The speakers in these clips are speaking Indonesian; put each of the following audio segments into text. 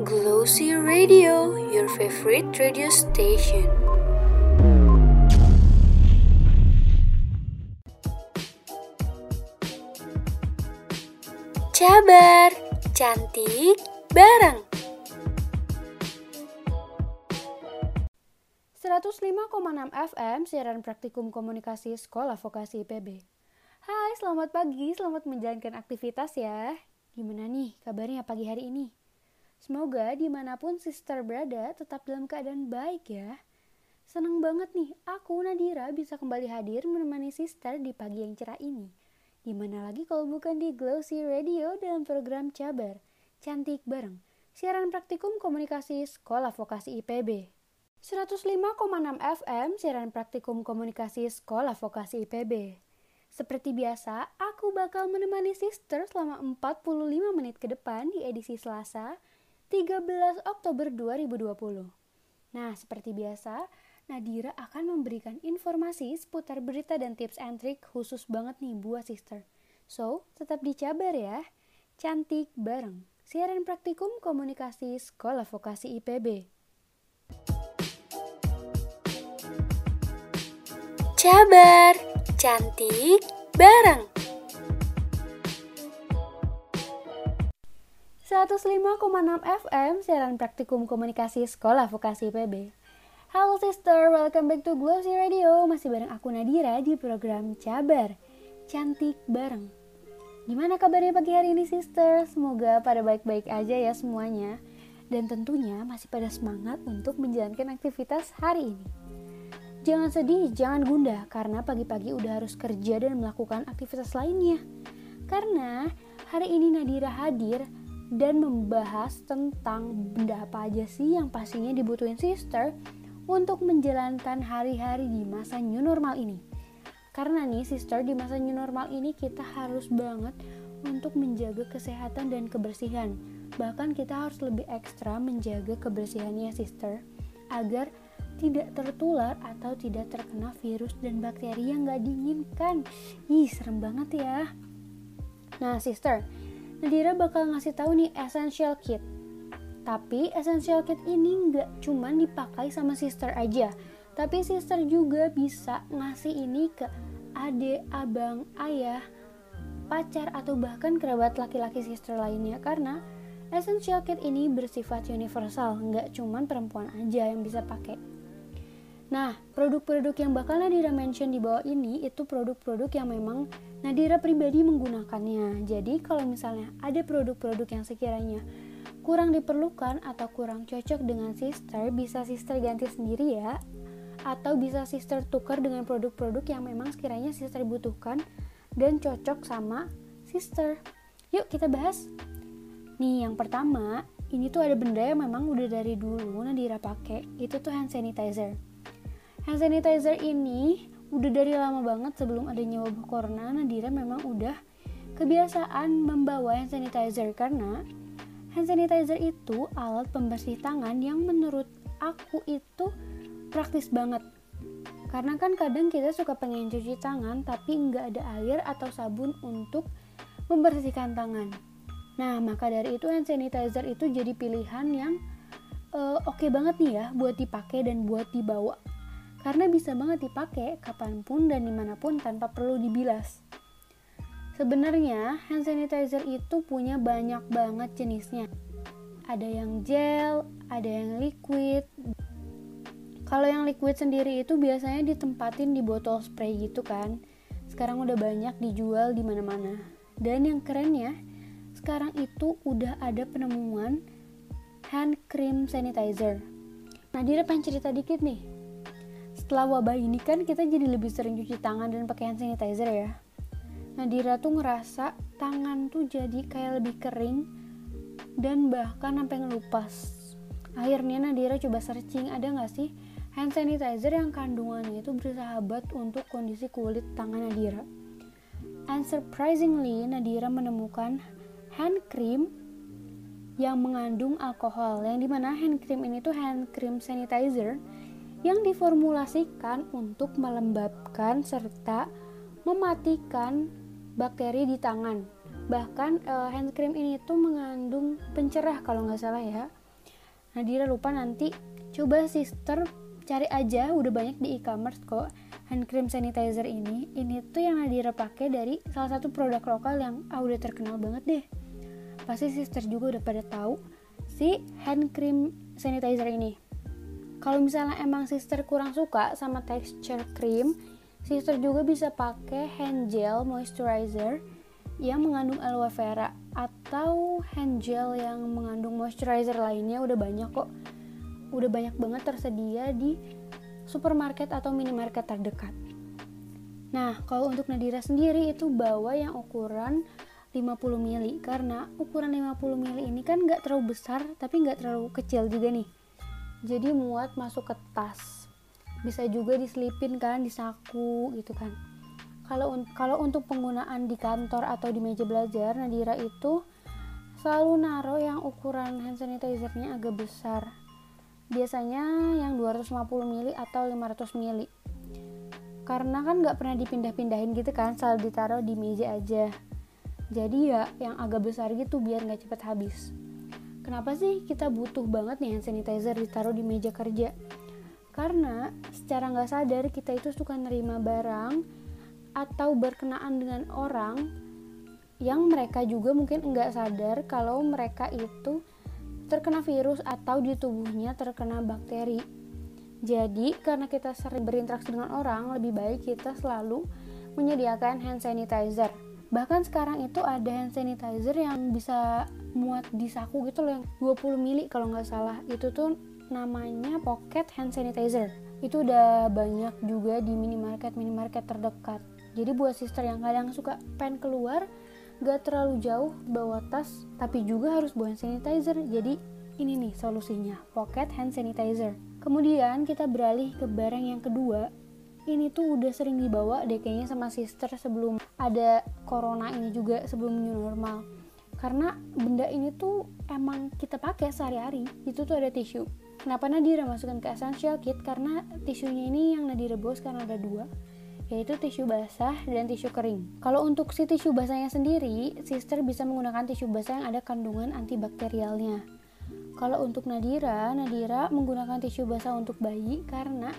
Glossy Radio, your favorite radio station. Cabar, cantik, bareng. 105,6 FM siaran praktikum komunikasi Sekolah Vokasi IPB. Hai, selamat pagi, selamat menjalankan aktivitas ya. Gimana nih kabarnya pagi hari ini? Semoga di mana pun sister berada tetap dalam keadaan baik ya. Seneng banget nih, aku Nadira bisa kembali hadir menemani sister di pagi yang cerah ini. Gimana lagi kalau bukan di Glossy Radio dalam program Cabar, Cantik Bareng, siaran praktikum komunikasi Sekolah Vokasi IPB. 105,6 FM siaran praktikum komunikasi Sekolah Vokasi IPB. Seperti biasa, aku bakal menemani sister selama 45 menit ke depan di edisi Selasa, 13 Oktober 2020. Nah, seperti biasa, Nadira akan memberikan informasi seputar berita dan tips and trick khusus banget nih buat sister. So, tetap dicabar ya. Cantik bareng. Siaran praktikum komunikasi Sekolah Vokasi IPB. Cabar, cantik, bareng. 105,6 FM siaran praktikum komunikasi Sekolah Vokasi IPB. Halo sister, welcome back to Glossy Radio. Masih bareng aku Nadira di program Cabar. Cantik bareng. Gimana kabarnya pagi hari ini sister? Semoga pada baik-baik aja ya semuanya. Dan tentunya masih pada semangat untuk menjalankan aktivitas hari ini. Jangan sedih, jangan gundah, karena pagi-pagi udah harus kerja dan melakukan aktivitas lainnya. Karena hari ini Nadira hadir dan membahas tentang benda apa aja sih yang pastinya dibutuhin sister untuk menjalankan hari-hari di masa new normal ini. Karena nih sister di masa new normal ini kita harus banget untuk menjaga kesehatan dan kebersihan. Bahkan kita harus lebih ekstra menjaga kebersihannya sister agar tidak tertular atau tidak terkena virus dan bakteri yang gak diinginkan. Ih, serem banget ya. Nah, sister, Nadira bakal ngasih tahu nih essential kit. Tapi essential kit ini nggak cuman dipakai sama sister aja, tapi sister juga bisa ngasih ini ke adik, abang, ayah, pacar atau bahkan kerabat laki-laki sister lainnya karena essential kit ini bersifat universal, nggak cuman perempuan aja yang bisa pakai. Nah, produk-produk yang bakal Nadira mention di bawah ini itu produk-produk yang memang Nadira pribadi menggunakannya. Jadi, kalau misalnya ada produk-produk yang sekiranya kurang diperlukan atau kurang cocok dengan sister, bisa sister ganti sendiri ya. Atau bisa sister tukar dengan produk-produk yang memang sekiranya sister butuhkan dan cocok sama sister. Yuk kita bahas. Nih, yang pertama, ini tuh ada benda yang memang udah dari dulu Nadira pakai. Itu tuh hand sanitizer Hand sanitizer ini udah dari lama banget sebelum adanya wabah corona. Nadira memang udah kebiasaan membawa hand sanitizer karena hand sanitizer itu alat pembersih tangan yang menurut aku itu praktis banget. Karena kan kadang kita suka pengen cuci tangan tapi nggak ada air atau sabun untuk membersihkan tangan. Nah maka dari itu hand sanitizer itu jadi pilihan yang uh, oke okay banget nih ya buat dipakai dan buat dibawa karena bisa banget dipakai kapan pun dan di mana pun tanpa perlu dibilas. Sebenarnya hand sanitizer itu punya banyak banget jenisnya. Ada yang gel, ada yang liquid. Kalau yang liquid sendiri itu biasanya ditempatin di botol spray gitu kan. Sekarang udah banyak dijual di mana-mana. Dan yang kerennya, sekarang itu udah ada penemuan hand cream sanitizer. Nah, dia pengen cerita dikit nih setelah wabah ini kan kita jadi lebih sering cuci tangan dan pakai hand sanitizer ya. Nadira tuh ngerasa tangan tuh jadi kayak lebih kering dan bahkan sampai ngelupas. Akhirnya Nadira coba searching ada nggak sih hand sanitizer yang kandungannya itu bersahabat untuk kondisi kulit tangan Nadira. And surprisingly, Nadira menemukan hand cream yang mengandung alkohol. Yang di mana hand cream ini tuh hand cream sanitizer yang diformulasikan untuk melembabkan serta mematikan bakteri di tangan. Bahkan uh, hand cream ini tuh mengandung pencerah kalau nggak salah ya. Nadira lupa nanti. Coba sister cari aja. Udah banyak di e-commerce kok hand cream sanitizer ini. Ini tuh yang Nadira pakai dari salah satu produk lokal yang ah udah terkenal banget deh. Pasti sister juga udah pada tahu si hand cream sanitizer ini kalau misalnya emang sister kurang suka sama texture cream sister juga bisa pakai hand gel moisturizer yang mengandung aloe vera atau hand gel yang mengandung moisturizer lainnya udah banyak kok udah banyak banget tersedia di supermarket atau minimarket terdekat. Nah, kalau untuk Nadira sendiri itu bawa yang ukuran 50 mili karena ukuran 50 mili ini kan nggak terlalu besar tapi nggak terlalu kecil juga nih. Jadi muat masuk ke tas. Bisa juga diselipin kan di saku gitu kan. Kalau kalau untuk penggunaan di kantor atau di meja belajar, Nadira itu selalu naruh yang ukuran hand sanitizer-nya agak besar biasanya yang 250 ml atau 500 ml karena kan nggak pernah dipindah-pindahin gitu kan selalu ditaruh di meja aja jadi ya yang agak besar gitu biar nggak cepet habis kenapa sih kita butuh banget nih hand sanitizer ditaruh di meja kerja karena secara nggak sadar kita itu suka nerima barang atau berkenaan dengan orang yang mereka juga mungkin nggak sadar kalau mereka itu terkena virus atau di tubuhnya terkena bakteri. Jadi, karena kita sering berinteraksi dengan orang, lebih baik kita selalu menyediakan hand sanitizer. Bahkan sekarang itu ada hand sanitizer yang bisa muat di saku gitu loh yang 20 mili kalau nggak salah. Itu tuh namanya pocket hand sanitizer. Itu udah banyak juga di minimarket-minimarket terdekat. Jadi buat sister yang kadang suka pengen keluar, gak terlalu jauh bawa tas tapi juga harus bawa hand sanitizer jadi ini nih solusinya pocket hand sanitizer kemudian kita beralih ke barang yang kedua ini tuh udah sering dibawa deh kayaknya sama sister sebelum ada corona ini juga sebelum new normal karena benda ini tuh emang kita pakai sehari-hari itu tuh ada tisu kenapa Nadira masukkan ke essential kit karena tisunya ini yang Nadira bos karena ada dua yaitu tisu basah dan tisu kering. Kalau untuk si tisu basahnya sendiri, sister bisa menggunakan tisu basah yang ada kandungan antibakterialnya. Kalau untuk Nadira, Nadira menggunakan tisu basah untuk bayi karena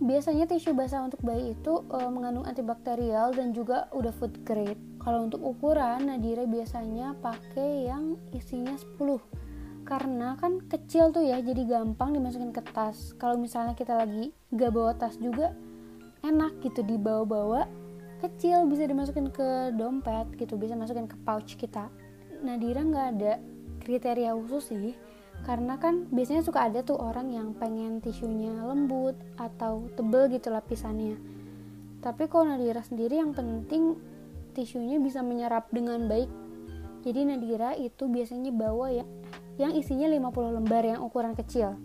biasanya tisu basah untuk bayi itu e, mengandung antibakterial dan juga udah food grade. Kalau untuk ukuran, Nadira biasanya pakai yang isinya 10 karena kan kecil tuh ya jadi gampang dimasukin ke tas. Kalau misalnya kita lagi gak bawa tas juga enak gitu dibawa-bawa. Kecil bisa dimasukin ke dompet gitu bisa masukin ke pouch kita. Nadira nggak ada kriteria khusus sih karena kan biasanya suka ada tuh orang yang pengen tisunya lembut atau tebel gitu lapisannya. Tapi kalau Nadira sendiri yang penting tisunya bisa menyerap dengan baik. Jadi Nadira itu biasanya bawa ya yang isinya 50 lembar yang ukuran kecil.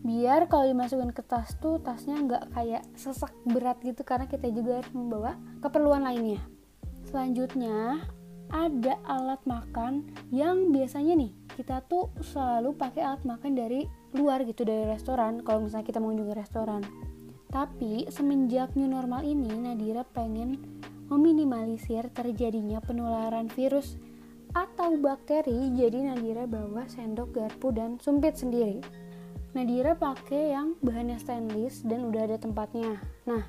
Biar kalau dimasukin ke tas tuh tasnya nggak kayak sesak berat gitu karena kita juga harus membawa keperluan lainnya. Selanjutnya ada alat makan yang biasanya nih kita tuh selalu pakai alat makan dari luar gitu dari restoran. Kalau misalnya kita mengunjungi restoran. Tapi semenjak new normal ini Nadira pengen meminimalisir terjadinya penularan virus atau bakteri. Jadi Nadira bawa sendok garpu dan sumpit sendiri. Nadira pakai yang bahannya stainless dan udah ada tempatnya. Nah,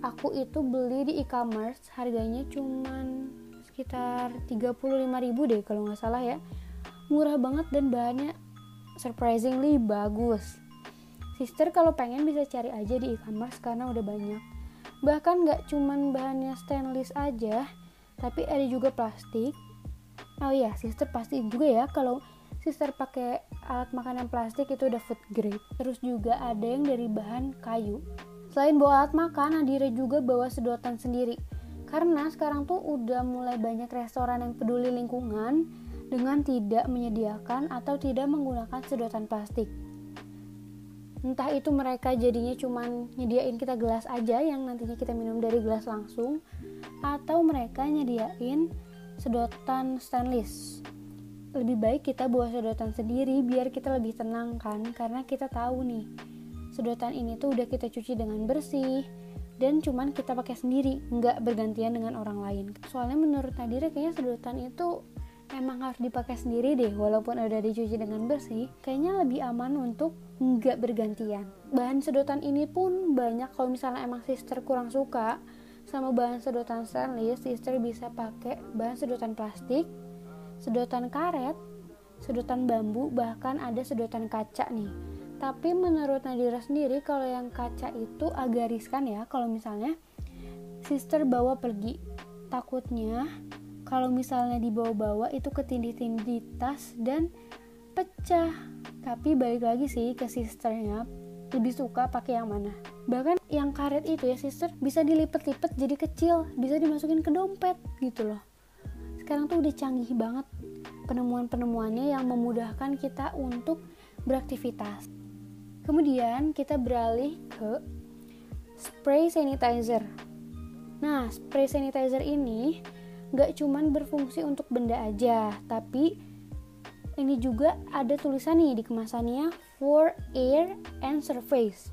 aku itu beli di e-commerce harganya cuman sekitar 35.000 deh kalau nggak salah ya. Murah banget dan bahannya surprisingly bagus. Sister kalau pengen bisa cari aja di e-commerce karena udah banyak. Bahkan nggak cuman bahannya stainless aja, tapi ada juga plastik. Oh iya, sister pasti juga ya kalau sister pakai alat makanan plastik itu udah food grade terus juga ada yang dari bahan kayu selain bawa alat makan Nadira juga bawa sedotan sendiri karena sekarang tuh udah mulai banyak restoran yang peduli lingkungan dengan tidak menyediakan atau tidak menggunakan sedotan plastik. Entah itu mereka jadinya cuman nyediain kita gelas aja yang nantinya kita minum dari gelas langsung atau mereka nyediain sedotan stainless. Lebih baik kita bawa sedotan sendiri biar kita lebih tenang kan karena kita tahu nih sedotan ini tuh udah kita cuci dengan bersih dan cuman kita pakai sendiri nggak bergantian dengan orang lain. Soalnya menurut Nadira kayaknya sedotan itu emang harus dipakai sendiri deh walaupun udah dicuci dengan bersih. Kayaknya lebih aman untuk nggak bergantian. Bahan sedotan ini pun banyak kalau misalnya emang sister kurang suka sama bahan sedotan stainless sister bisa pakai bahan sedotan plastik sedotan karet sedotan bambu bahkan ada sedotan kaca nih tapi menurut Nadira sendiri kalau yang kaca itu agak riskan ya. Kalau misalnya sister bawa pergi takutnya kalau misalnya dibawa-bawa itu ketindih-tindih tas dan pecah. Tapi balik lagi sih ke sisternya lebih suka pakai yang mana. Bahkan yang karet itu ya sister bisa dilipat-lipat jadi kecil bisa dimasukin ke dompet gitu loh. Sekarang tuh udah canggih banget penemuan-penemuannya yang memudahkan kita untuk beraktivitas Kemudian kita beralih ke spray sanitizer. Nah, spray sanitizer ini nggak cuman berfungsi untuk benda aja, tapi ini juga ada tulisan nih di kemasannya for air and surface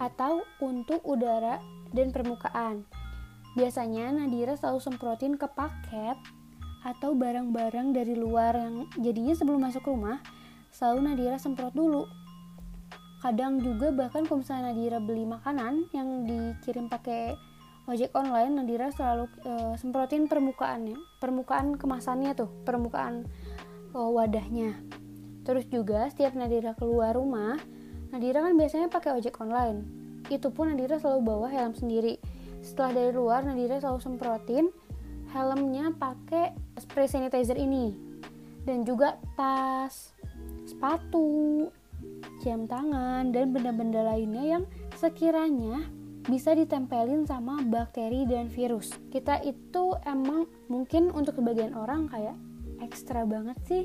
atau untuk udara dan permukaan. Biasanya Nadira selalu semprotin ke paket atau barang-barang dari luar yang jadinya sebelum masuk rumah selalu Nadira semprot dulu kadang juga bahkan kalau misalnya Nadira beli makanan yang dikirim pakai ojek online Nadira selalu uh, semprotin permukaannya permukaan kemasannya tuh permukaan uh, wadahnya. Terus juga setiap Nadira keluar rumah Nadira kan biasanya pakai ojek online. Itu pun Nadira selalu bawa helm sendiri. Setelah dari luar Nadira selalu semprotin helmnya pakai spray sanitizer ini. Dan juga tas sepatu jam tangan, dan benda-benda lainnya yang sekiranya bisa ditempelin sama bakteri dan virus. Kita itu emang mungkin untuk sebagian orang kayak ekstra banget sih.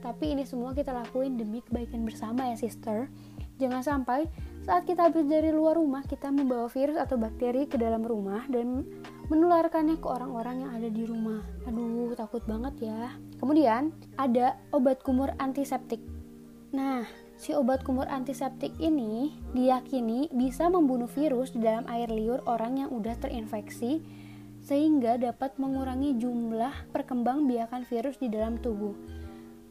Tapi ini semua kita lakuin demi kebaikan bersama ya sister. Jangan sampai saat kita habis dari luar rumah kita membawa virus atau bakteri ke dalam rumah dan menularkannya ke orang-orang yang ada di rumah. Aduh, takut banget ya. Kemudian ada obat kumur antiseptik. Nah, Si obat kumur antiseptik ini diyakini bisa membunuh virus di dalam air liur orang yang udah terinfeksi sehingga dapat mengurangi jumlah perkembangbiakan virus di dalam tubuh.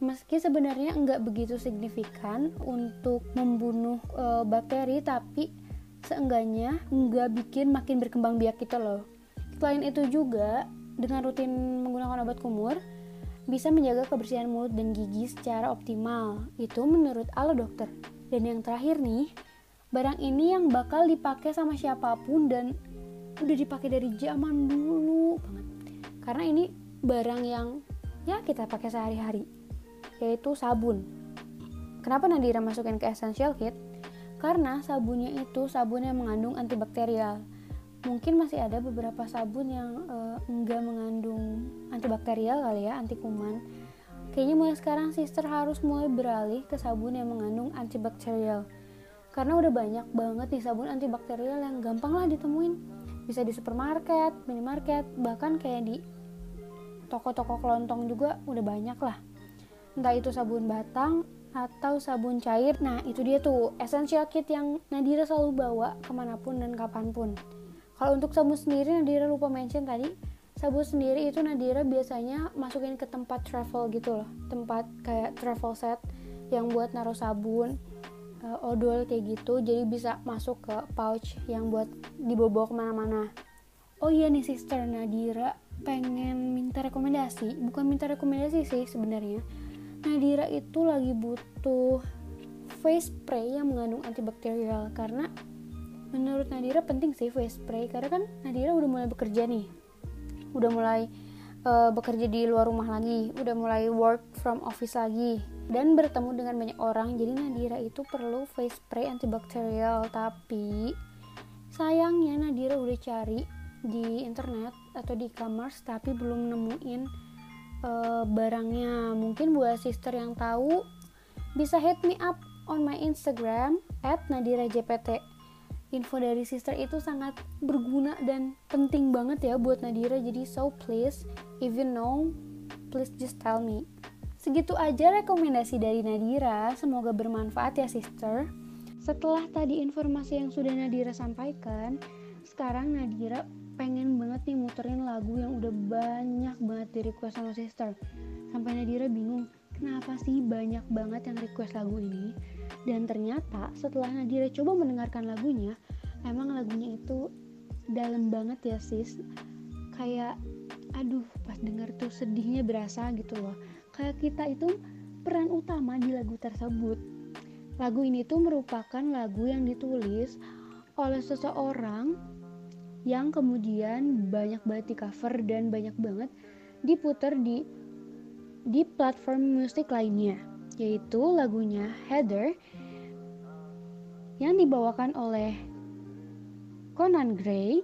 Meski sebenarnya enggak begitu signifikan untuk membunuh e, bakteri, tapi seenggaknya enggak bikin makin berkembang biak gitu loh. Selain itu juga dengan rutin menggunakan obat kumur, bisa menjaga kebersihan mulut dan gigi secara optimal. Itu menurut ala dokter. Dan yang terakhir nih, barang ini yang bakal dipakai sama siapa pun dan udah dipakai dari zaman dulu banget. Karena ini barang yang ya kita pakai sehari-hari, yaitu sabun. Kenapa Nadira masukin ke essential kit? Karena sabunnya itu sabun yang mengandung antibakterial mungkin masih ada beberapa sabun yang uh, enggak mengandung antibakterial kali ya anti kuman kayaknya mulai sekarang sister harus mulai beralih ke sabun yang mengandung antibakterial. Karena udah banyak banget nih sabun antibakterial yang gampang lah ditemuin. Bisa di supermarket minimarket bahkan kayak di toko-toko kelontong juga udah banyak lah entah itu sabun batang atau sabun cair. Nah itu dia tuh. Essential kit yang Nadira selalu bawa ke mana pun dan kapan pun kalau untuk sabun sendiri Nadira lupa mention tadi sabun sendiri itu Nadira biasanya masukin ke tempat travel gitu loh. Tempat kayak travel set yang buat naruh sabun uh, odol kayak gitu. Jadi bisa masuk ke pouch yang buat dibawa ke mana-mana. Oh iya nih sister Nadira pengen minta rekomendasi. Bukan minta rekomendasi sih sebenarnya. Nadira itu lagi butuh face spray yang mengandung antibakterial karena menurut Nadira penting sih face spray karena kan Nadira udah mulai bekerja nih. Udah mulai uh, bekerja di luar rumah lagi udah mulai work from office lagi dan bertemu dengan banyak orang. Jadi Nadira itu perlu face spray antibakterial tapi sayangnya Nadira udah cari di internet atau di e-commerce tapi belum nemuin uh, barangnya. Mungkin buat sister yang tahu bisa hit me up on my Instagram at Nadira JPT info dari sister itu sangat berguna dan penting banget ya buat Nadira. Jadi so please if you know please just tell me. Segitu aja rekomendasi dari Nadira. Semoga bermanfaat ya sister. Setelah tadi informasi yang sudah Nadira sampaikan sekarang Nadira pengen banget nih muterin lagu yang udah banyak banget di request sama sister. Sampai Nadira bingung kenapa sih banyak banget yang request lagu ini dan ternyata setelah Nadira coba mendengarkan lagunya emang lagunya itu dalam banget ya sis. Kayak aduh pas denger tuh sedihnya berasa gitu loh. Kayak kita itu peran utama di lagu tersebut. Lagu ini tuh merupakan lagu yang ditulis oleh seseorang yang kemudian banyak banget di cover dan banyak banget diputar di di platform musik lainnya yaitu lagunya Heather yang dibawakan oleh Conan Gray.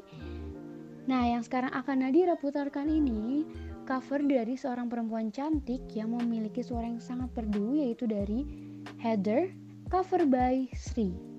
Nah, yang sekarang akan Nadira putarkan ini cover dari seorang perempuan cantik yang memiliki suara yang sangat perdu yaitu dari Heather cover by Sri.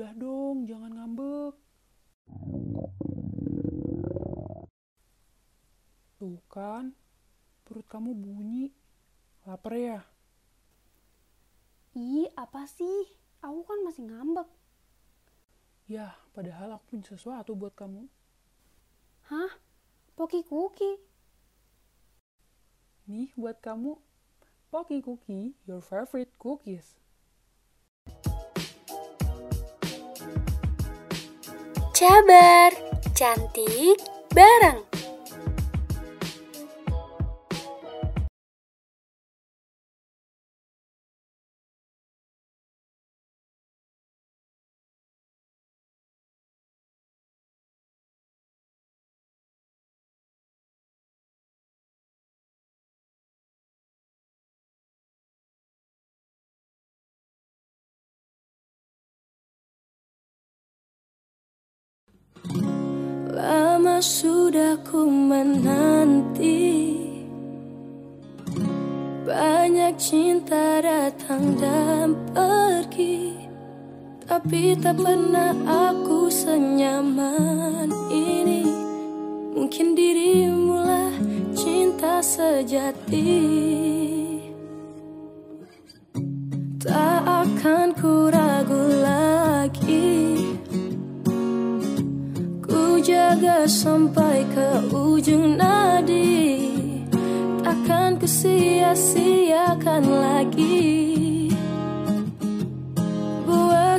Udah dong, jangan ngambek. Tuh kan, perut kamu bunyi. Laper ya? Ih, apa sih? Aku kan masih ngambek. Ya, padahal aku punya sesuatu buat kamu. Hah? Poki Cookie? Nih buat kamu, Pocky Cookie, your favorite cookies. Cabar, cantik, bareng. Sudah ku menanti. Banyak cinta datang dan pergi Tapi tak pernah aku senyaman ini. Mungkin dirimulah cinta sejati. Tak akan ku ragu lagi jaga sampai ke ujung nadi. Takkan ku sia-siakan lagi.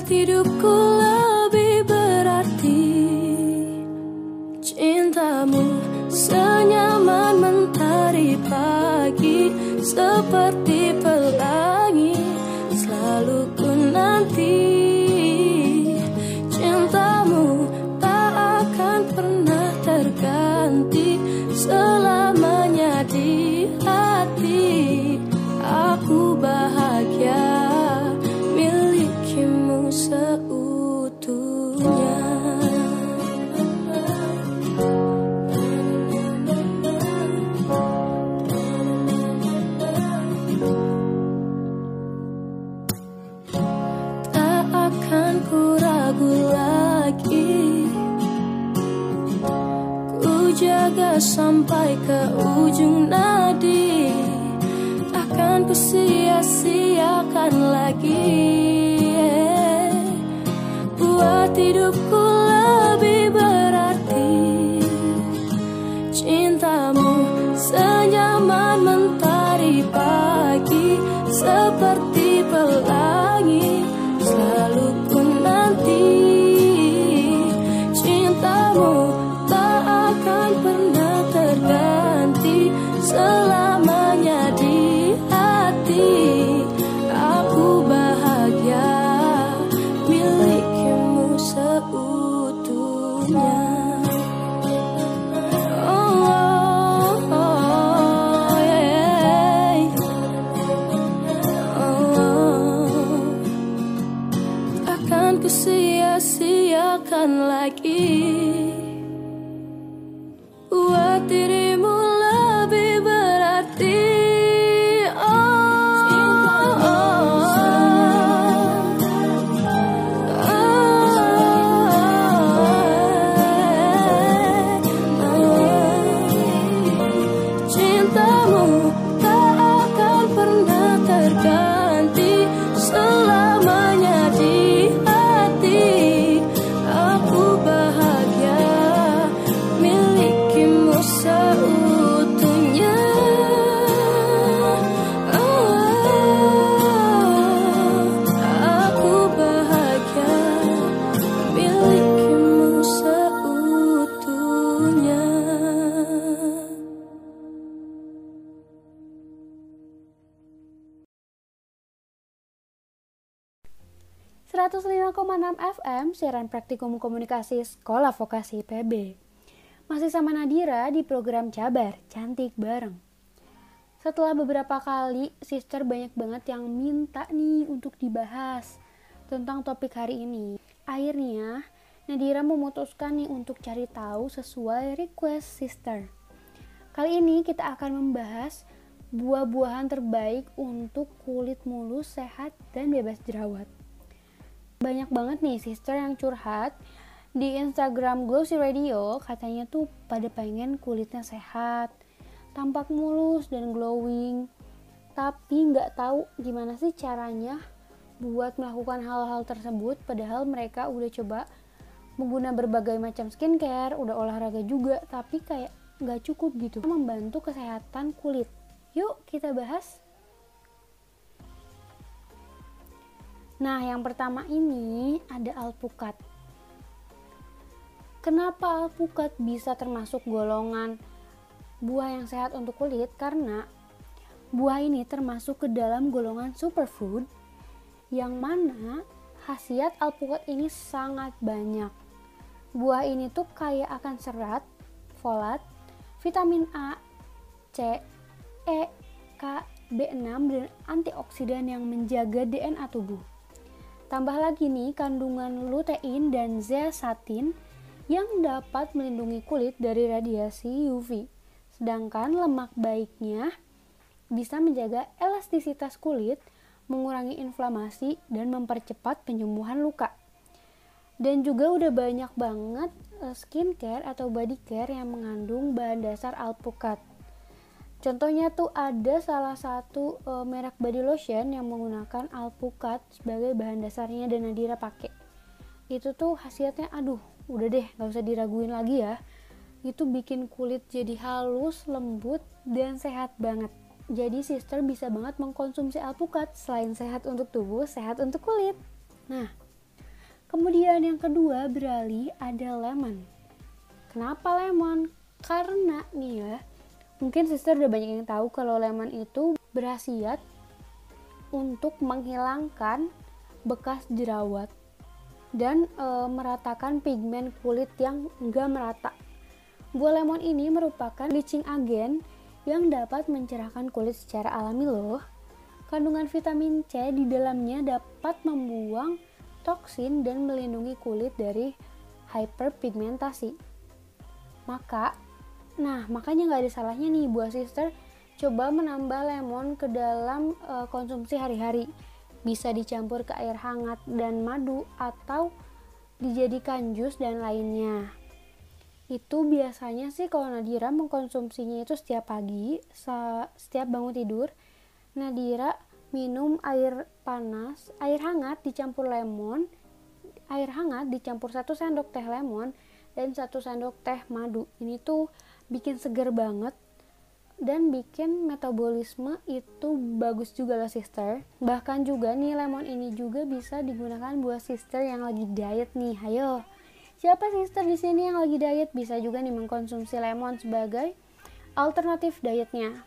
Buat hidupku lebih berarti Cintamu senyaman mentari pagi Seperti pelangi Selalu ku nanti siaran praktikum komunikasi Sekolah Vokasi IPB. Masih sama Nadira di program Cabar, Cantik Bareng. Setelah beberapa kali, sister banyak banget yang minta nih untuk dibahas tentang topik hari ini. Akhirnya, Nadira memutuskan nih untuk cari tahu sesuai request sister. Kali ini kita akan membahas buah-buahan terbaik untuk kulit mulus, sehat, dan bebas jerawat banyak banget nih sister yang curhat di Instagram Glossy Radio katanya tuh pada pengen kulitnya sehat, tampak mulus dan glowing, tapi nggak tahu gimana sih caranya buat melakukan hal-hal tersebut padahal mereka udah coba menggunakan berbagai macam skincare, udah olahraga juga, tapi kayak nggak cukup gitu membantu kesehatan kulit. Yuk kita bahas. Nah, yang pertama ini ada alpukat. Kenapa alpukat bisa termasuk golongan buah yang sehat untuk kulit? Karena buah ini termasuk ke dalam golongan superfood yang mana khasiat alpukat ini sangat banyak. Buah ini tuh kaya akan serat, folat, vitamin A, C, E, K, B6 dan antioksidan yang menjaga DNA tubuh. Tambah lagi nih kandungan lutein dan zeaxanthin yang dapat melindungi kulit dari radiasi UV. Sedangkan lemak baiknya bisa menjaga elastisitas kulit, mengurangi inflamasi, dan mempercepat penyembuhan luka. Dan juga udah banyak banget eh, skincare atau body care yang mengandung bahan dasar alpukat. Contohnya tuh ada salah satu uh, merek body lotion yang menggunakan alpukat sebagai bahan dasarnya dan Nadira pakai. Itu tuh khasiatnya aduh, udah deh nggak usah diraguin lagi ya. Itu bikin kulit jadi halus, lembut, dan sehat banget. Jadi sister bisa banget mengkonsumsi alpukat selain sehat untuk tubuh, sehat untuk kulit. Nah, kemudian yang kedua beralih ada lemon. Kenapa lemon? Karena nih ya, Mungkin sister udah banyak yang tahu kalau lemon itu berhasiat untuk menghilangkan bekas jerawat dan e, meratakan pigmen kulit yang enggak merata. Buah lemon ini merupakan bleaching agen yang dapat mencerahkan kulit secara alami loh. Kandungan vitamin C di dalamnya dapat membuang toksin dan melindungi kulit dari hyperpigmentasi. Maka, Nah, makanya nggak ada salahnya nih buat sister coba menambah lemon ke dalam uh, konsumsi hari-hari. Bisa dicampur ke air hangat dan madu atau dijadikan jus dan lainnya. Itu biasanya sih kalau Nadira mengkonsumsinya itu setiap pagi, setiap bangun tidur. Nadira minum air panas, air hangat dicampur lemon, air hangat dicampur satu sendok teh lemon dan satu sendok teh madu. Ini tuh bikin seger banget dan bikin metabolisme itu bagus juga loh sister. Bahkan juga nih lemon ini juga bisa digunakan buat sister yang lagi diet nih. Ayo. Siapa sister di sini yang lagi diet? Bisa juga nih mengkonsumsi lemon sebagai alternatif dietnya.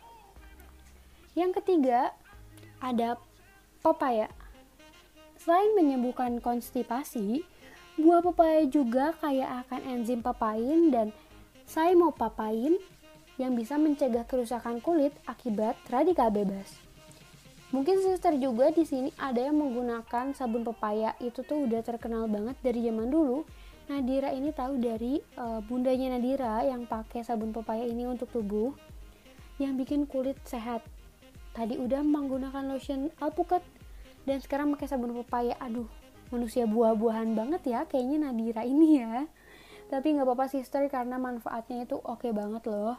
Yang ketiga ada papaya selain menyembuhkan konstipasi buah papaya juga kaya akan enzim papain dan saya mau papain yang bisa mencegah kerusakan kulit akibat radikal bebas. Mungkin sister juga di sini ada yang menggunakan sabun pepaya itu tuh udah terkenal banget dari zaman dulu. Nadira ini tahu dari uh, bundanya Nadira yang pakai sabun pepaya ini untuk tubuh yang bikin kulit sehat. Tadi udah menggunakan lotion alpukat dan sekarang pakai sabun pepaya. Aduh, manusia buah-buahan banget ya kayaknya Nadira ini ya tapi nggak apa-apa sister karena manfaatnya itu oke okay banget loh.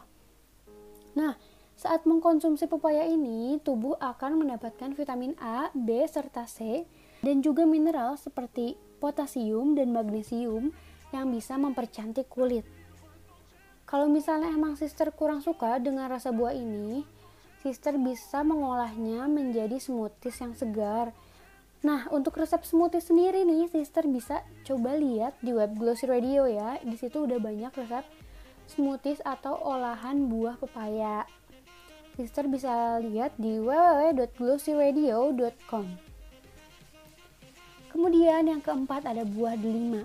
Nah saat mengkonsumsi pepaya ini tubuh akan mendapatkan vitamin A, B, serta C dan juga mineral seperti potasium dan magnesium yang bisa mempercantik kulit. Kalau misalnya emang sister kurang suka dengan rasa buah ini sister bisa mengolahnya menjadi smoothies yang segar Nah, untuk resep smoothie sendiri nih, sister bisa coba lihat di web Glossy Radio ya. Di situ udah banyak resep smoothies atau olahan buah pepaya. Sister bisa lihat di www.glossyradio.com. Kemudian yang keempat ada buah delima.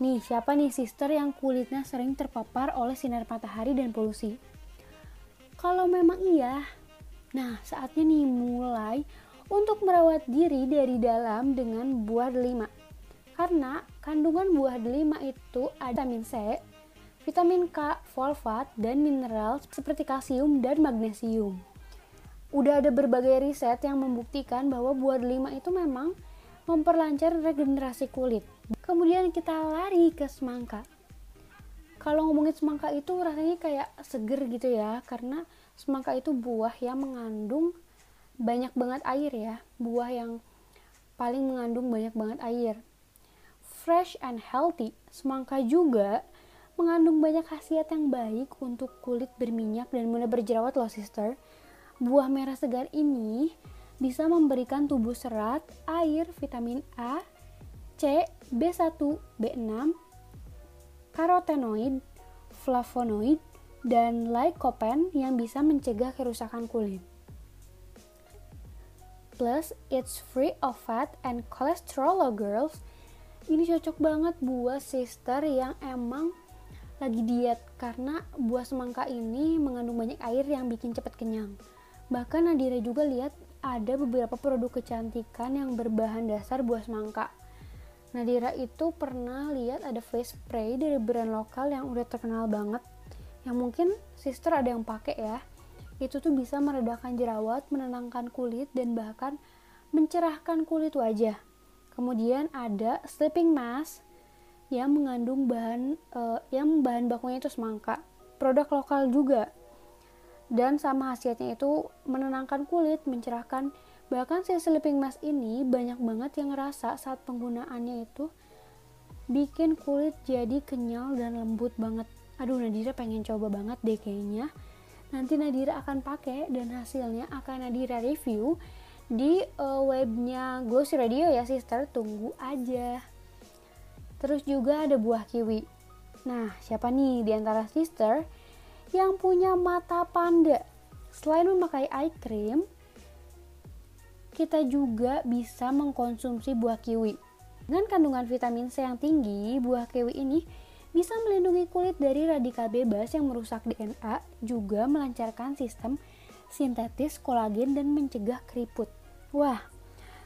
Nih, siapa nih sister yang kulitnya sering terpapar oleh sinar matahari dan polusi? Kalau memang iya, nah saatnya nih mulai untuk merawat diri dari dalam dengan buah delima. Karena kandungan buah delima itu ada vitamin C, vitamin K, fosfat, dan mineral seperti kalsium dan magnesium. Udah ada berbagai riset yang membuktikan bahwa buah delima itu memang memperlancar regenerasi kulit. Kemudian kita lari ke semangka. Kalau ngomongin semangka itu rasanya kayak seger gitu ya, karena semangka itu buah yang mengandung banyak banget air ya buah yang paling mengandung banyak banget air fresh and healthy semangka juga mengandung banyak khasiat yang baik untuk kulit berminyak dan mudah berjerawat loh sister buah merah segar ini bisa memberikan tubuh serat, air, vitamin A, C, B1, B6, karotenoid, flavonoid, dan lycopene yang bisa mencegah kerusakan kulit. Plus, it's free of fat and cholesterol loh girls. Ini cocok banget buat sister yang emang lagi diet karena buah semangka ini mengandung banyak air yang bikin cepat kenyang. Bahkan Nadira juga lihat ada beberapa produk kecantikan yang berbahan dasar buah semangka. Nadira itu pernah lihat ada face spray dari brand lokal yang udah terkenal banget yang mungkin sister ada yang pakai ya itu tuh bisa meredakan jerawat, menenangkan kulit dan bahkan mencerahkan kulit wajah. Kemudian ada sleeping mask yang mengandung bahan uh, yang bahan bakunya itu semangka. Produk lokal juga. Dan sama khasiatnya itu menenangkan kulit, mencerahkan Bahkan si sleeping mask ini banyak banget yang ngerasa saat penggunaannya itu bikin kulit jadi kenyal dan lembut banget. Aduh Nadira pengen coba banget deh kayaknya. Nanti Nadira akan pakai dan hasilnya akan Nadira review di uh, webnya Glossy Radio ya sister, tunggu aja. Terus juga ada buah kiwi. Nah, siapa nih di antara sister yang punya mata panda? Selain memakai eye cream, kita juga bisa mengkonsumsi buah kiwi. Dengan kandungan vitamin C yang tinggi, buah kiwi ini bisa melindungi kulit dari radikal bebas yang merusak DNA, juga melancarkan sistem sintetis kolagen dan mencegah keriput. Wah,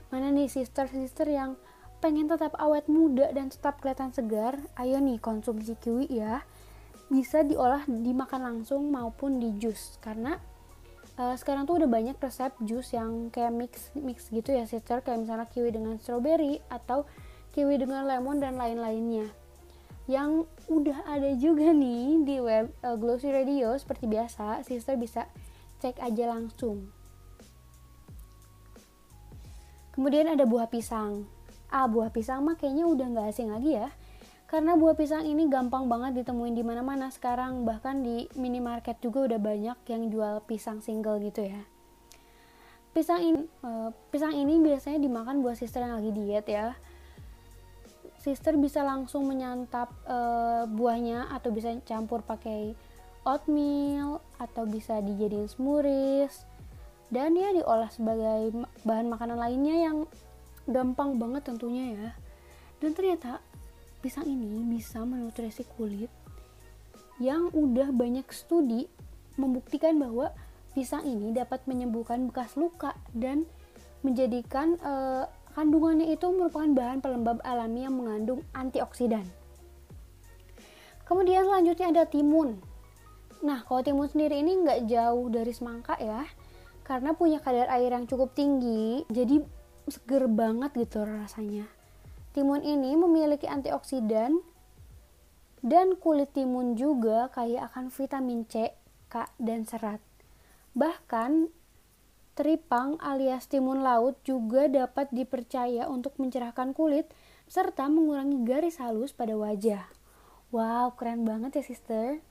mana nih sister-sister yang pengen tetap awet muda dan tetap kelihatan segar? Ayo nih konsumsi kiwi ya. Bisa diolah dimakan langsung maupun di jus karena uh, sekarang tuh udah banyak resep jus yang kayak mix mix gitu ya sister kayak misalnya kiwi dengan strawberry atau kiwi dengan lemon dan lain-lainnya yang udah ada juga nih di web uh, Glossy Radio seperti biasa sister bisa cek aja langsung. Kemudian ada buah pisang. Ah buah pisang mah kayaknya udah nggak asing lagi ya. Karena buah pisang ini gampang banget ditemuin di mana-mana sekarang. Bahkan di minimarket juga udah banyak yang jual pisang single gitu ya. Pisang ini uh, pisang ini biasanya dimakan buat sister yang lagi diet ya sister bisa langsung menyantap uh, buahnya atau bisa campur pakai oatmeal atau bisa dijadiin smoothies. Dan ya diolah sebagai bahan makanan lainnya yang gampang banget tentunya ya. Dan ternyata pisang ini bisa menutrisi kulit yang udah banyak studi membuktikan bahwa pisang ini dapat menyembuhkan bekas luka dan menjadikan uh, kandungannya itu merupakan bahan pelembab alami yang mengandung antioksidan. Kemudian selanjutnya ada timun. Nah, kalau timun sendiri ini nggak jauh dari semangka ya, karena punya kadar air yang cukup tinggi, jadi seger banget gitu rasanya. Timun ini memiliki antioksidan dan kulit timun juga kaya akan vitamin C, K, dan serat. Bahkan teripang alias timun laut juga dapat dipercaya untuk mencerahkan kulit serta mengurangi garis halus pada wajah. Wow, keren banget ya sister.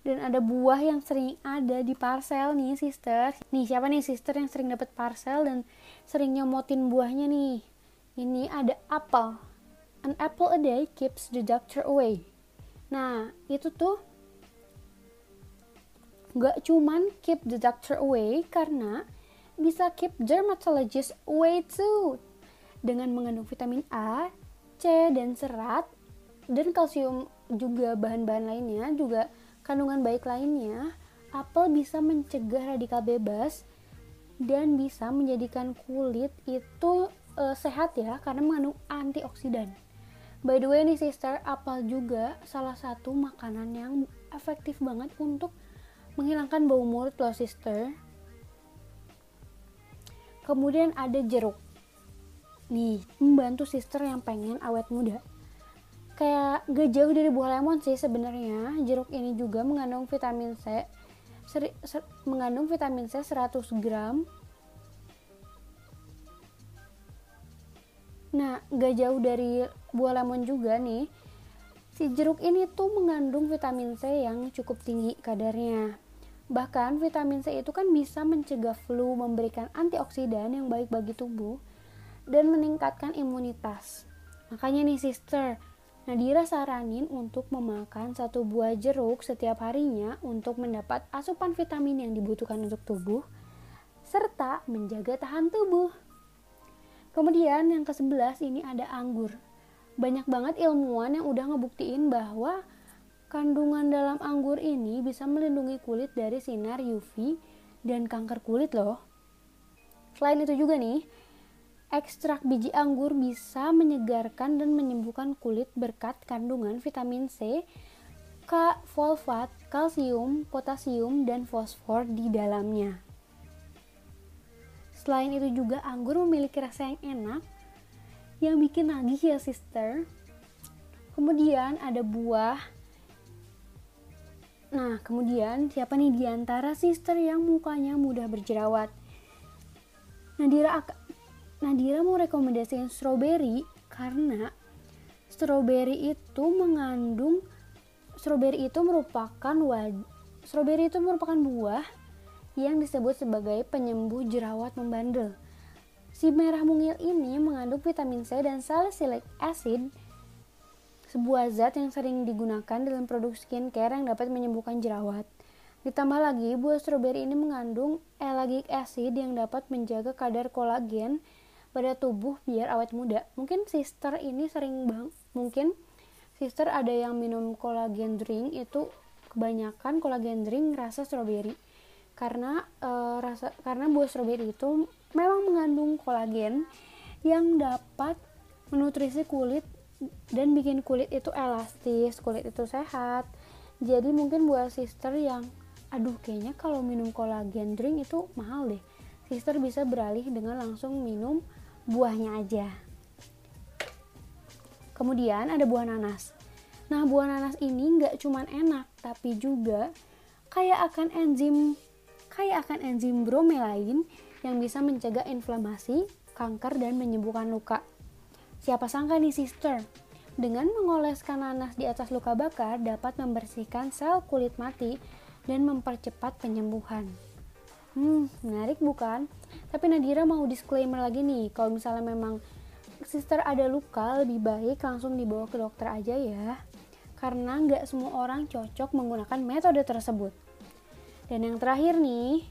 Dan ada buah yang sering ada di parcel nih sister. Nih siapa nih sister yang sering dapat parcel dan sering nyomotin buahnya nih? ini ada apel. An apple a day keeps the doctor away. Nah, itu tuh gak cuman keep the doctor away karena bisa keep dermatologist away too. Dengan mengandung vitamin A, C, dan serat, dan kalsium juga bahan-bahan lainnya, juga kandungan baik lainnya, apel bisa mencegah radikal bebas dan bisa menjadikan kulit itu uh, sehat ya karena mengandung antioksidan. By the way nih sister, apel juga salah satu makanan yang efektif banget untuk menghilangkan bau mulut loh sister. Kemudian ada jeruk. Nih, membantu sister yang pengen awet muda. Kayak gak jauh dari buah lemon sih sebenarnya. Jeruk ini juga mengandung vitamin C. Seri, ser, mengandung vitamin C 100 gram Nah, gak jauh dari buah lemon juga nih, si jeruk ini tuh mengandung vitamin C yang cukup tinggi kadarnya. Bahkan vitamin C itu kan bisa mencegah flu, memberikan antioksidan yang baik bagi tubuh, dan meningkatkan imunitas. Makanya nih sister, Nadira saranin untuk memakan satu buah jeruk setiap harinya untuk mendapat asupan vitamin yang dibutuhkan untuk tubuh, serta menjaga tahan tubuh. Kemudian yang ke-11 ini ada anggur. Banyak banget ilmuwan yang udah ngebuktiin bahwa kandungan dalam anggur ini bisa melindungi kulit dari sinar UV dan kanker kulit loh. Selain itu juga nih, Ekstrak biji anggur bisa menyegarkan dan menyembuhkan kulit berkat kandungan vitamin C, K, fosfat, kalsium, potasium, dan fosfor di dalamnya. Selain itu juga anggur memiliki rasa yang enak yang bikin nagih ya sister. Kemudian ada buah. Nah, kemudian siapa nih di antara sister yang mukanya mudah berjerawat? Nadira Nadira mau rekomendasiin strawberry karena strawberry itu mengandung strawberry itu merupakan wad, strawberry itu merupakan buah yang disebut sebagai penyembuh jerawat membandel. Si merah mungil ini mengandung vitamin C dan salicylic acid, sebuah zat yang sering digunakan dalam produk skincare yang dapat menyembuhkan jerawat. Ditambah lagi, buah strawberry ini mengandung ellagic acid yang dapat menjaga kadar kolagen pada tubuh biar awet muda. Mungkin sister ini sering bang, mungkin sister ada yang minum kolagen drink itu kebanyakan kolagen drink rasa strawberry karena uh, rasa karena buah strawberry itu memang mengandung kolagen yang dapat menutrisi kulit dan bikin kulit itu elastis, kulit itu sehat. Jadi mungkin buat sister yang aduh kayaknya kalau minum kolagen drink itu mahal deh. Sister bisa beralih dengan langsung minum buahnya aja. Kemudian ada buah nanas. Nah, buah nanas ini nggak cuman enak, tapi juga kaya akan enzim kaya akan enzim bromelain yang bisa mencegah inflamasi, kanker, dan menyembuhkan luka. Siapa sangka nih sister, dengan mengoleskan nanas di atas luka bakar dapat membersihkan sel kulit mati dan mempercepat penyembuhan. Hmm, menarik bukan? Tapi Nadira mau disclaimer lagi nih, kalau misalnya memang sister ada luka, lebih baik langsung dibawa ke dokter aja ya. Karena nggak semua orang cocok menggunakan metode tersebut. Dan yang terakhir nih,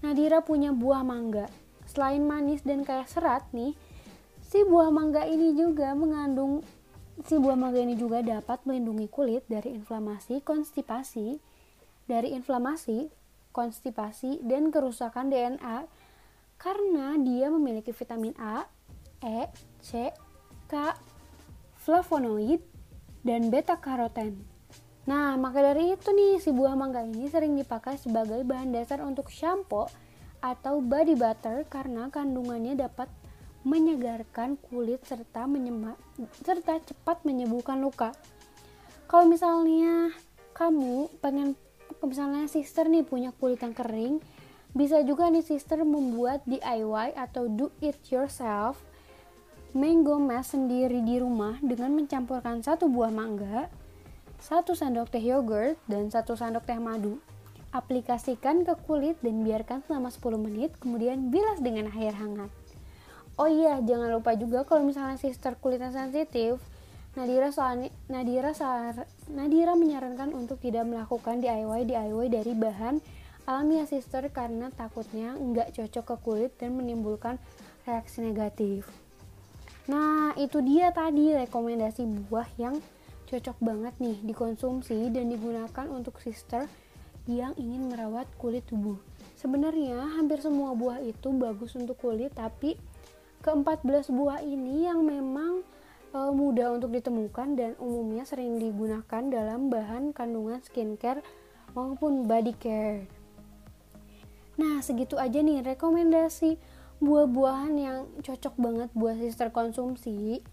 Nadira punya buah mangga. Selain manis dan kaya serat nih, si buah mangga ini juga mengandung si buah mangga ini juga dapat melindungi kulit dari inflamasi, konstipasi, dari inflamasi, konstipasi, dan kerusakan DNA karena dia memiliki vitamin A, E, C, K, flavonoid, dan beta karoten. Nah, maka dari itu nih si buah mangga ini sering dipakai sebagai bahan dasar untuk shampoo atau body butter karena kandungannya dapat menyegarkan kulit serta menyema, serta cepat menyembuhkan luka. Kalau misalnya kamu pengen misalnya sister nih punya kulit yang kering, bisa juga nih sister membuat DIY atau do it yourself mango mask sendiri di rumah dengan mencampurkan satu buah mangga, satu sendok teh yogurt, dan satu sendok teh madu. Aplikasikan ke kulit dan biarkan selama 10 menit, kemudian bilas dengan air hangat. Oh iya, jangan lupa juga kalau misalnya sister kulitnya sensitif, Nadira soalnya Nadira saar, Nadira menyarankan untuk tidak melakukan DIY DIY dari bahan alami ya sister karena takutnya nggak cocok ke kulit dan menimbulkan reaksi negatif. Nah itu dia tadi rekomendasi buah yang cocok banget nih dikonsumsi dan digunakan untuk sister yang ingin merawat kulit tubuh. Sebenarnya hampir semua buah itu bagus untuk kulit tapi ke-14 buah ini yang memang uh, mudah untuk ditemukan dan umumnya sering digunakan dalam bahan kandungan skincare maupun body care. Nah, segitu aja nih rekomendasi buah-buahan yang cocok banget buat sister konsumsi.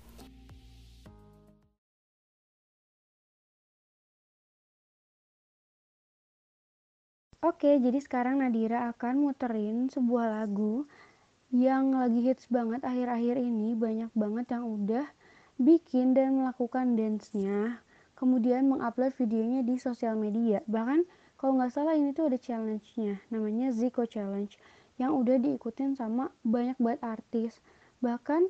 Oke, jadi sekarang Nadira akan muterin sebuah lagu yang lagi hits banget akhir-akhir ini. Banyak banget yang udah bikin dan melakukan dance-nya, kemudian mengupload videonya di sosial media. Bahkan kalau nggak salah ini tuh ada challenge-nya, namanya Zico Challenge, yang udah diikutin sama banyak banget artis. Bahkan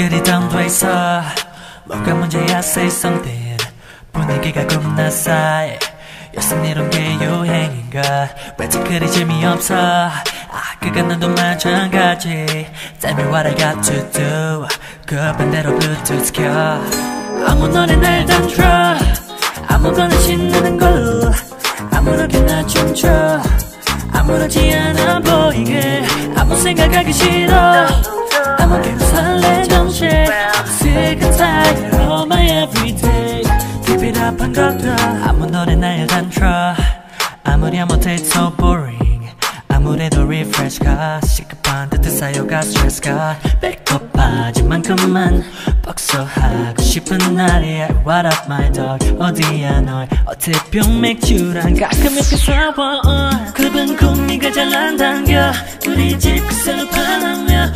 댓글이 담겨 있어 뭐가 문제야 say something 분위기가 겁나 싸해. 요즘 이런 게 유행인가? 왜 댓글이 재미없어? 아 그건 나도 마찬가지. Tell me what I got to do 그 반대로 블루투스 켜. 아무 노래나 일단 틀어 아무거나 신나는 걸로. 아무렇게나 춤춰. 아무렇지 않아 보이게. 아무 생각하기 싫어. 아무개로 설레 정신 Sick and tired of my everyday. Keep it up 한 것도 아무 노래나 일단 틀어 아무리 못해 it's so boring. 아무래도 refresh가 시급한 듯한 사요가 스트레스가. 백업하지 만큼만 복수하고 싶은 날이야 What up my dog? 어디야 널? 어태병 맥주랑 가끔 이렇게 싸워. uh. 클럽은 구미가 잘안 당겨. 우리 집 그새로 바라며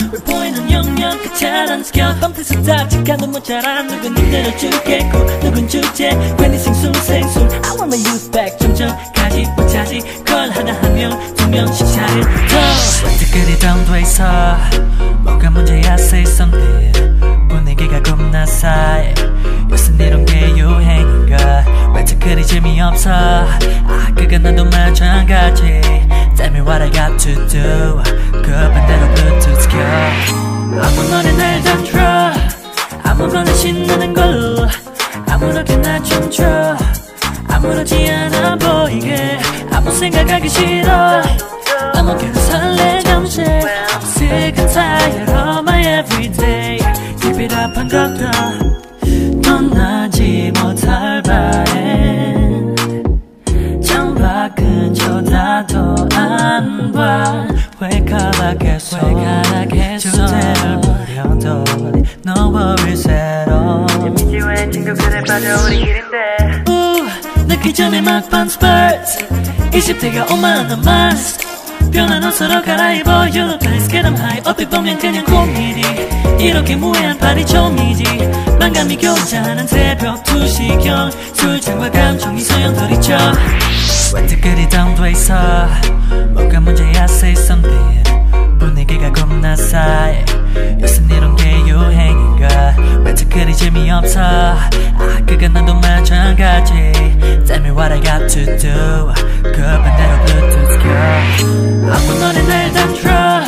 왜 보이는 영영 그잘안 지켜. 밤새서 딱지가도 모자란 누군 힘들어주겠고 누군 주제? 괜히 생술생술 I want my youth back. 좀 전까지 못 찾지. 걸 하나 한명 두 명씩 차를 더. 뜨끈이 다운돼 있어? 뭐가 문제야 say something 분위기가 겁나 싸해. 요새 이런 게 유행인가? 왜 특별히 재미없어? 아 그건 나도 마찬가지. Tell me what I got to do. 그 반대로 블루투스 켜 아무 노래나 일단 틀어 아무거나 신나는 걸로 아무렇게나 춤춰. 아무렇지 않아 보이게. 아무 생각하기 싫어. 아무개로 설레 잠시. Sick and tired of my everyday. Keep it up 한 것도 떠나지 못할 바에. 창밖은 쳐다도 안봐 왜 가락에서 주제를 worries at all 미지의 진격들에 빠져 우리 길인데. 우, 늦기 전에 막판 스퍼트 20대가 오만한 마스 변한 옷으로 갈아입어. You nice get them high. 어디 보면 그냥 공일이. 이렇게 무해한 파리 종이지. 만감이 교차하는 새벽 2시경. 술잔과 감정이 소용돌이쳐. 왜 뜨끈이 다운돼 있어 뭐가 문제야 say something 분위기가 겁나 싸해. 요새 이런 게 유행인가? 왜 특별히 재미없어. 아 그건 나도 마찬가지. Tell me what I got to do. 그 반대로 블루투스 켜. 아무 일단 틀어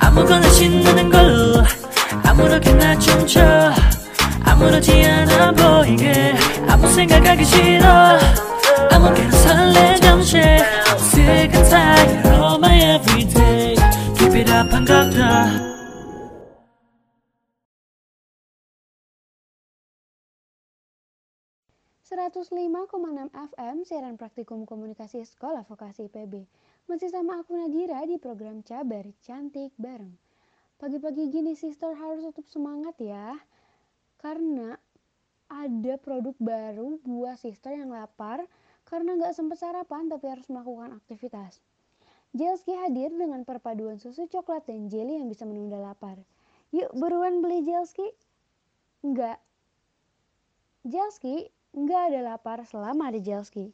아무거나 신나는 걸로. 아무렇게나 춤춰. 아무렇지 않아 보이게. 아무 생각하기 싫어. 아무개로 설레 잠시 sick and tired of my everyday Keep it up koma 105,6 FM siaran praktikum komunikasi sekolah vokasi IPB. Masih sama aku Nadira di program Cabar Cantik Bareng. Pagi-pagi gini sister harus tetap semangat ya. Karena ada produk baru buat sister yang lapar karena nggak sempat sarapan tapi harus melakukan aktivitas. Jelski hadir dengan perpaduan susu coklat dan jelly yang bisa menunda lapar. Yuk buruan beli Jelski. Enggak. Jelski nggak ada lapar selama ada Jelski.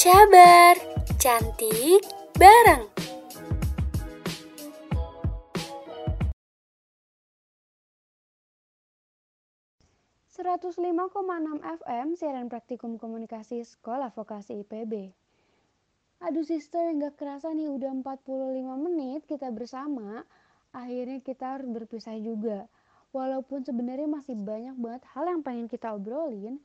Cabar, cantik, bareng. Enam FM siaran praktikum komunikasi sekolah vokasi IPB. Aduh sister, nggak kerasa nih udah 45 menit kita bersama. Akhirnya kita harus berpisah juga. Walaupun sebenarnya masih banyak banget hal yang pengen kita obrolin,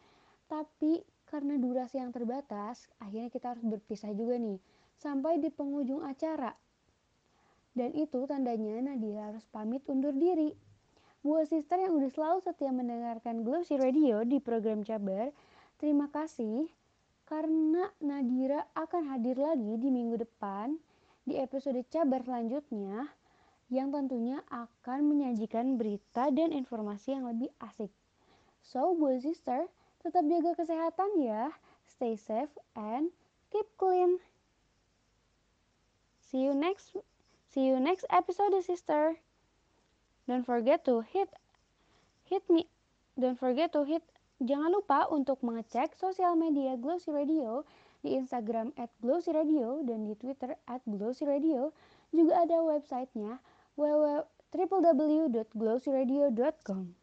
tapi karena durasi yang terbatas, akhirnya kita harus berpisah juga nih. Sampai di penghujung acara. Dan itu tandanya Nadira harus pamit undur diri. Buat sister yang udah selalu setia mendengarkan Glossy Radio di program Cabar, terima kasih karena Nadira akan hadir lagi di minggu depan di episode cabar selanjutnya yang tentunya akan menyajikan berita dan informasi yang lebih asik. So, boy sister, tetap jaga kesehatan ya. Stay safe and keep clean. See you next see you next episode sister. Don't forget to hit hit me. Don't forget to hit Jangan lupa untuk mengecek sosial media Glossy Radio di Instagram at Glossy Radio dan di Twitter at Glossy Radio. Juga ada websitenya www.glossyradio.com.